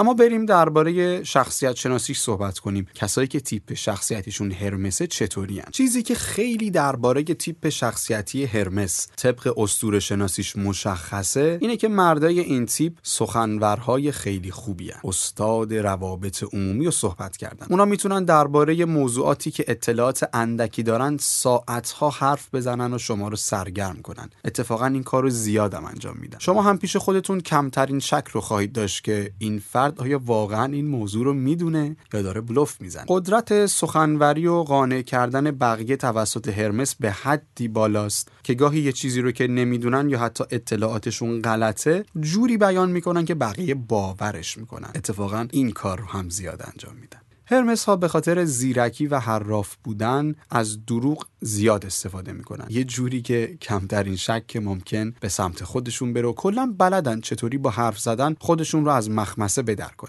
اما بریم درباره شخصیت شناسیش صحبت کنیم. کسایی که تیپ شخصیتیشون هرمسه چطوری چیزی که خیلی درباره تیپ شخصیتی هرمس طبق اسطوره شناسیش مشخصه اینه که مردای این تیپ سخنورهای خیلی خوبی هن. استاد روابط عمومی رو صحبت کردن. اونا می‌تونن درباره موضوعاتی که اطلاعات اندکی دارن ساعتها حرف بزنن و شما رو سرگرم کنن. اتفاقا این کار رو زیادم انجام میدن. شما هم پیش خودتون کمترین شک رو خواهید داشت که این فرد آیا واقعا این موضوع رو می‌دونه؟ یا داره بلوف می‌زنه؟ قدرت سخنوری و قانع کردن بقیه توسط هرمس به حدی بالاست که گاهی یه چیزی رو که نمی‌دونن یا حتی اطلاعاتشون غلطه جوری بیان می‌کنن که بقیه باورش می‌کنن. اتفاقا این کار رو هم زیاد انجام میدن. هرمس ها به خاطر زیرکی و حراف بودن از دروغ زیاد استفاده می‌کنن. یه جوری که کمترین شک ممکن به سمت خودشون بره و کلا بلدن چطوری با حرف زدن خودشون رو از مخمسه بدر کنن.